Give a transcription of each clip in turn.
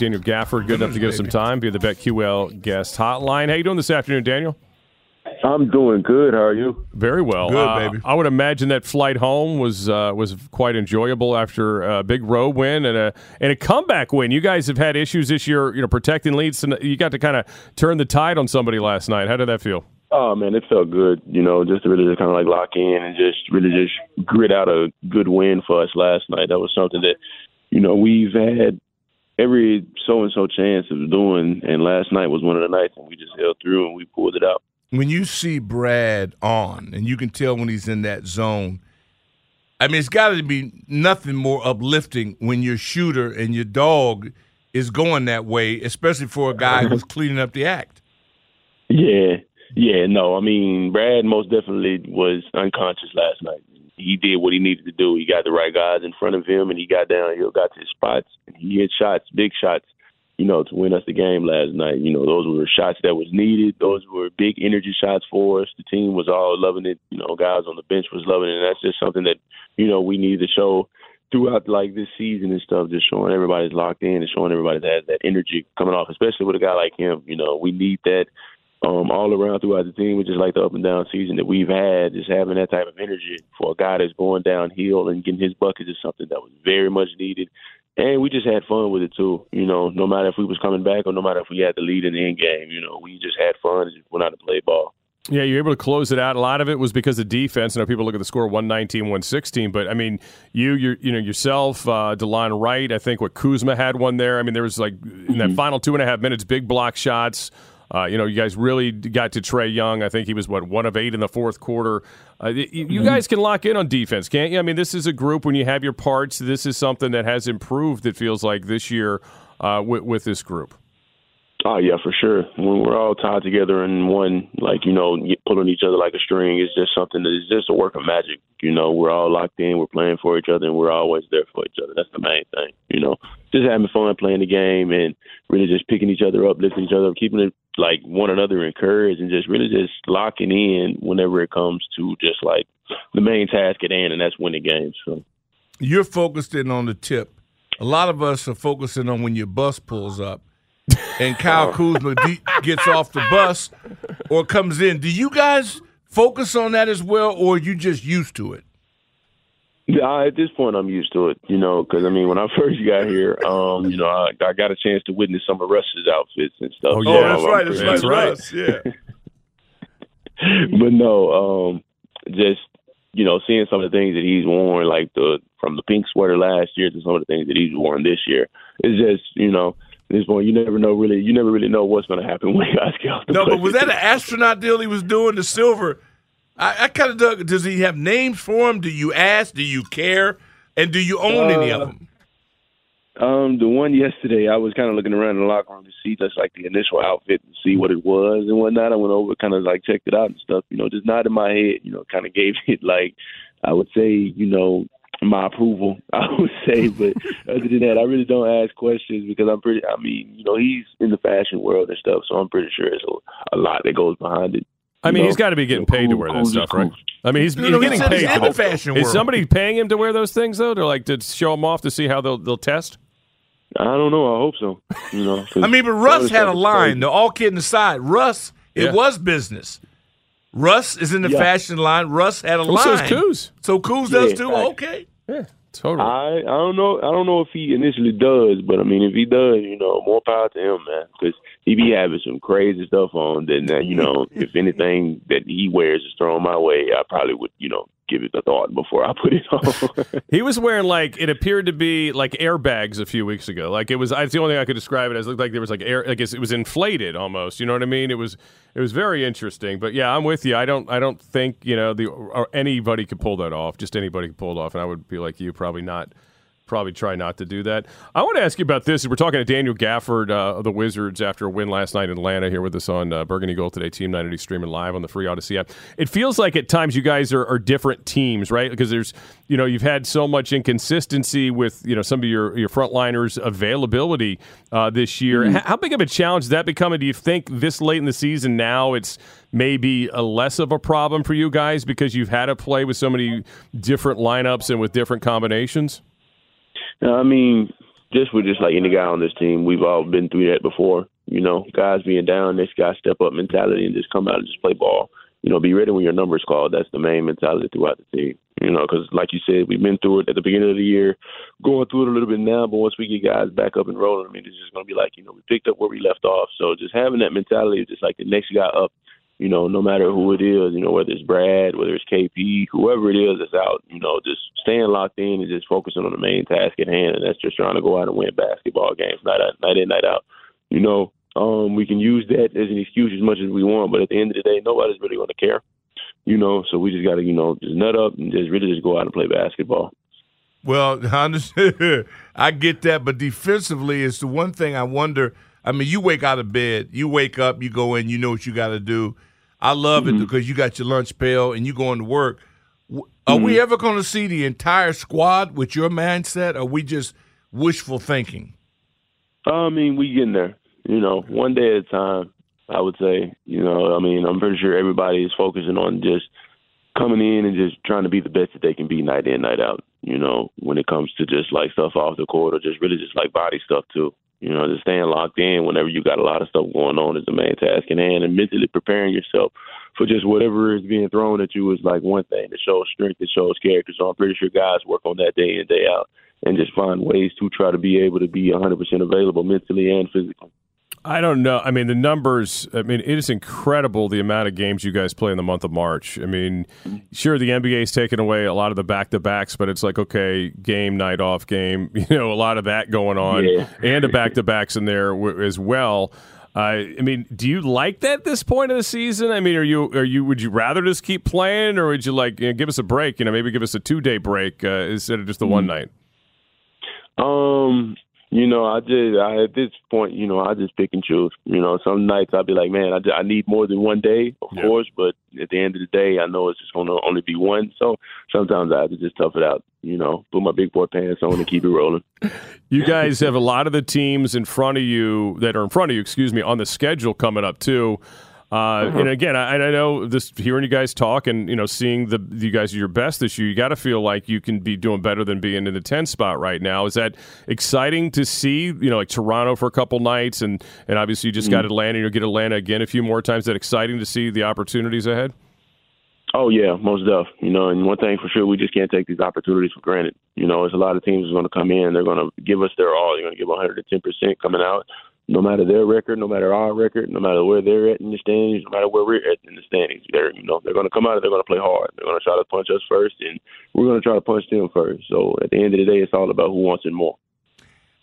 Daniel Gafford, good enough to give us some time via the BetQL guest hotline. How you doing this afternoon, Daniel? I'm doing good. How are you? Very well. Good, Uh, baby. I would imagine that flight home was uh, was quite enjoyable after a big road win and a and a comeback win. You guys have had issues this year, you know, protecting leads, and you got to kind of turn the tide on somebody last night. How did that feel? Oh man, it felt good. You know, just to really just kind of like lock in and just really just grit out a good win for us last night. That was something that, you know, we've had every so and so chance of doing, and last night was one of the nights, and we just held through and we pulled it out. When you see Brad on, and you can tell when he's in that zone, I mean, it's got to be nothing more uplifting when your shooter and your dog is going that way, especially for a guy who's cleaning up the act. Yeah, yeah, no, I mean, Brad most definitely was unconscious last night. He did what he needed to do. He got the right guys in front of him, and he got downhill, got to his spots, and he hit shots, big shots, you know, to win us the game last night. You know, those were shots that was needed. Those were big energy shots for us. The team was all loving it. You know, guys on the bench was loving it, and that's just something that you know we need to show throughout like this season and stuff. Just showing everybody's locked in and showing everybody that that energy coming off, especially with a guy like him. You know, we need that um, all around throughout the team, which is like the up and down season that we've had, just having that type of energy for a guy that's going downhill and getting his buckets is something that was very much needed. And we just had fun with it too. You know, no matter if we was coming back or no matter if we had the lead in the end game, you know, we just had fun and just went out to play ball. Yeah, you're able to close it out. A lot of it was because of defense. I know people look at the score 119, 116, but I mean, you, you, you know, yourself, uh, Delon Wright. I think what Kuzma had one there. I mean, there was like in that final two and a half minutes, big block shots. Uh, you know, you guys really got to Trae Young. I think he was what one of eight in the fourth quarter. Uh, you, you guys can lock in on defense, can't you? I mean, this is a group when you have your parts. This is something that has improved. It feels like this year uh, with, with this group. Oh yeah, for sure. When we're all tied together in one, like you know, pulling each other like a string, it's just something that is just a work of magic. You know, we're all locked in, we're playing for each other, and we're always there for each other. That's the main thing. You know, just having fun playing the game and really just picking each other up, lifting each other up, keeping it like one another encouraged, and just really just locking in whenever it comes to just like the main task at hand, and that's winning games. So You're focused in on the tip. A lot of us are focusing on when your bus pulls up and Kyle oh. Kuzma de- gets off the bus or comes in. Do you guys focus on that as well, or are you just used to it? Yeah, at this point, I'm used to it, you know, because I mean, when I first got here, um, you know, I, I got a chance to witness some of Russ's outfits and stuff. Oh, yeah. I'm- that's right. That's right. That's Russ, Yeah. but no, um, just you know, seeing some of the things that he's worn, like the from the pink sweater last year to some of the things that he's worn this year, it's just you know, at this point you never know really, you never really know what's going to happen when guys get off the No, but was that an astronaut deal he was doing? The silver. I, I kind of dug. Does he have names for him? Do you ask? Do you care? And do you own any of Uh, them? Um, the one yesterday, I was kind of looking around in the locker room to see just like the initial outfit and see what it was and whatnot. I went over, kind of like checked it out and stuff. You know, just nodded my head. You know, kind of gave it like I would say, you know, my approval. I would say, but other than that, I really don't ask questions because I'm pretty. I mean, you know, he's in the fashion world and stuff, so I'm pretty sure there's a, a lot that goes behind it. I mean, know, he's got to be getting you know, paid to wear that cool is stuff, right? I mean, he's, No, he's no, getting said he's paid in for the fashion Is world. somebody paying him to wear those things though, to like to show them off to see how they'll they'll test? I don't know. I hope so. You know, 'cause I mean, but Russ had a line. crazy. Though, all kidding aside, Russ, it Yeah. was business. Russ is in the Yeah. fashion line. Russ had a Well, line. so is Kuz. So Kuz does too. facts. Okay. Yeah, totally. I I don't know I don't know if he initially does, but I mean if he does, you know, more power to him, man, because he be having some crazy stuff on. That that, you know, if anything that he wears is thrown my way, I probably would you know give it a thought before I put it on. He was wearing like it appeared to be like airbags a few weeks ago. Like it was. It's the only thing I could describe it as. It looked like there was like air. I guess it was inflated almost. You know what I mean? It was. It was very interesting. But yeah, I'm with you. I don't. I don't think you know the or anybody could pull that off. Just anybody could pull it off. And I would be like you, probably not. Probably try not to do that. I want to ask you about this. We're talking to Daniel Gafford uh, of the Wizards after a win last night in Atlanta here with us on uh, Burgundy Gold today, Team 90 streaming live on the free Odyssey app. It feels like at times you guys are, are different teams, right? Because there's, you know, you've had so much inconsistency with, you know, some of your, your frontliners availability uh, this year. Mm-hmm. How big of a challenge is that becoming? Do you think this late in the season now it's maybe a less of a problem for you guys because you've had to play with so many different lineups and with different combinations? I mean, just with just like any guy on this team, we've all been through that before. You know, guys being down, this guy step up mentality and just come out and just play ball. You know, be ready when your number's called. That's the main mentality throughout the team. You know, because like you said, we've been through it at the beginning of the year, going through it a little bit now. But once we get guys back up and rolling, I mean, it's just going to be like you know we picked up where we left off. So just having that mentality, just like the next guy up, you know, no matter who it is, you know, whether it's Brad, whether it's KP, whoever it is that's out, you know, just staying locked in and just focusing on the main task at hand, and that's just trying to go out and win basketball games night out, night in, night out. You know, um, we can use that as an excuse as much as we want, but at the end of the day, nobody's really going to care. You know, so we just got to, you know, just nut up and just really just go out and play basketball. Well, I get that, but defensively, it's the one thing I wonder. I mean, you wake out of bed, you wake up, you go in, you know what you got to do I love mm-hmm. it because you got your lunch pail and you going to work. Are mm-hmm. we ever going to see the entire squad with your mindset? Or are we just wishful thinking? I mean, we getting there. You know, one day at a time. I would say. You know, I mean, I'm pretty sure everybody is focusing on just coming in and just trying to be the best that they can be night in, night out. You know, when it comes to just like stuff off the court or just really just like body stuff too. You know, just staying locked in whenever you got a lot of stuff going on is the main task in hand, and mentally preparing yourself for just whatever is being thrown at you is like one thing. It shows strength, it shows character. So I'm pretty sure guys work on that day in day out and just find ways to try to be able to be 100% available mentally and physically. I don't know. I mean, the numbers, I mean, it is incredible the amount of games you guys play in the month of March. I mean, sure, the NBA's taken away a lot of the back to backs, but it's like, okay, game, night off, game, you know, a lot of that going on, yeah. and the back to backs in there as well. Uh, I mean, do you like that at this point of the season? I mean, are you are you would you rather just keep playing, or would you like you know, give us a break? You know, maybe give us a two day break uh, instead of just the mm-hmm. one night. Um, you know, I just I, at this point, you know, I just pick and choose. You know, some nights I'll be like, man, I, just, I need more than one day, of yeah. course, but at the end of the day, I know it's just going to only be one. So sometimes I have to just tough it out. You know, put my big boy pants on and keep it rolling. you guys have a lot of the teams in front of you that are in front of you, excuse me, on the schedule coming up too. Uh, uh-huh. And again, I, I, know this hearing you guys talk and you know seeing the you guys are your best this year. You got to feel like you can be doing better than being in the 10 spot right now. Is that exciting to see? You know, like Toronto for a couple nights, and and obviously you just mm-hmm. got Atlanta. And you'll get Atlanta again a few more times. Is that exciting to see the opportunities ahead? Oh yeah, most def. You know, and one thing for sure, we just can't take these opportunities for granted. You know, there's a lot of teams are going to come in. They're going to give us their all. They're going to give 110 percent coming out no matter their record, no matter our record, no matter where they're at in the standings, no matter where we're at in the standings, they're you know they're going to come out and they're going to play hard. They're going to try to punch us first, and we're going to try to punch them first. So at the end of the day, it's all about who wants it more.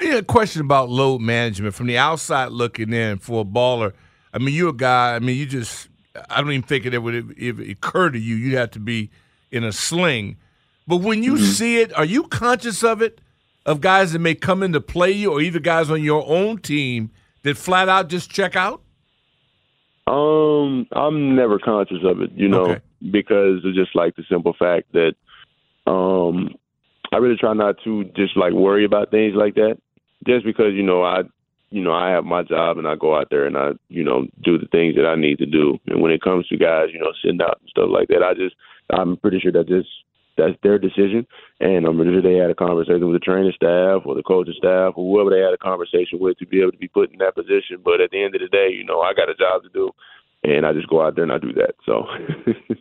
Yeah, a question about load management from the outside looking in for a baller. I mean, you're a guy. I mean, you just I don't even think it would if it occur to you. You'd have to be in a sling. But when you mm-hmm. see it, are you conscious of it? Of guys that may come in to play you, or either guys on your own team that flat out just check out? Um, I'm never conscious of it, you know, okay. because it's just like the simple fact that um I really try not to just like worry about things like that. Just because, you know, I you know, I have my job and I go out there and I, you know, do the things that I need to do. And when it comes to guys, you know, sitting out and stuff like that, I just I'm pretty sure that just that's their decision. And I'm sure they had a conversation with the training staff or the coaching staff or whoever they had a conversation with to be able to be put in that position. But at the end of the day, you know, I got a job to do, and I just go out there and I do that. So.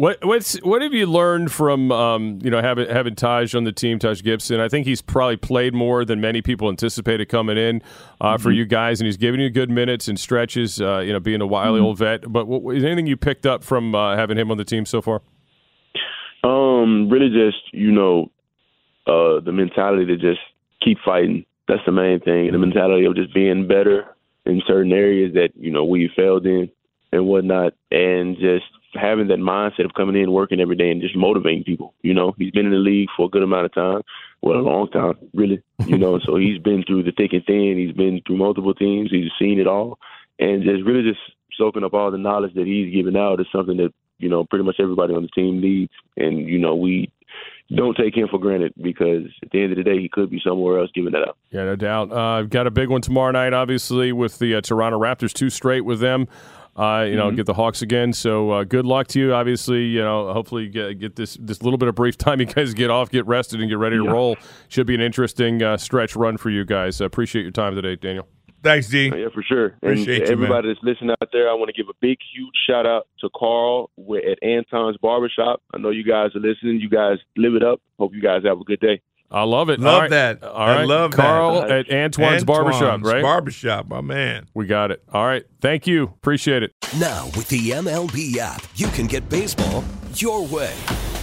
What what's what have you learned from um, you know having having Taj on the team, Taj Gibson? I think he's probably played more than many people anticipated coming in uh, mm-hmm. for you guys, and he's giving you good minutes and stretches. Uh, you know, being a wily mm-hmm. old vet. But what, is anything you picked up from uh, having him on the team so far? Um, really just, you know, uh the mentality to just keep fighting. That's the main thing. And the mentality of just being better in certain areas that, you know, we failed in and whatnot and just having that mindset of coming in, working every day, and just motivating people. You know, he's been in the league for a good amount of time, well, a long time, really. You know, so he's been through the thick and thin. He's been through multiple teams. He's seen it all, and just really just soaking up all the knowledge that he's giving out is something that you know pretty much everybody on the team needs. And you know, we don't take him for granted because at the end of the day, he could be somewhere else giving that up. Yeah, no doubt. Uh, I've got a big one tomorrow night, obviously, with the uh, Toronto Raptors, two straight with them. Uh, you know, mm-hmm. get the Hawks again. So uh, good luck to you. Obviously, you know, hopefully get, get this this little bit of brief time. You guys get off, get rested, and get ready to yeah. roll. Should be an interesting uh, stretch run for you guys. I appreciate your time today, Daniel. Thanks, D. Yeah, for sure. Appreciate and you, everybody man. that's listening out there, I want to give a big, huge shout out to Carl at Anton's Barbershop. I know you guys are listening. You guys live it up. Hope you guys have a good day. I love it. Love right. that. All right. I love Carl that. at Antoine's, Antoine's Barbershop, right? Barbershop, my man. We got it. All right. Thank you. Appreciate it. Now, with the MLB app, you can get baseball your way.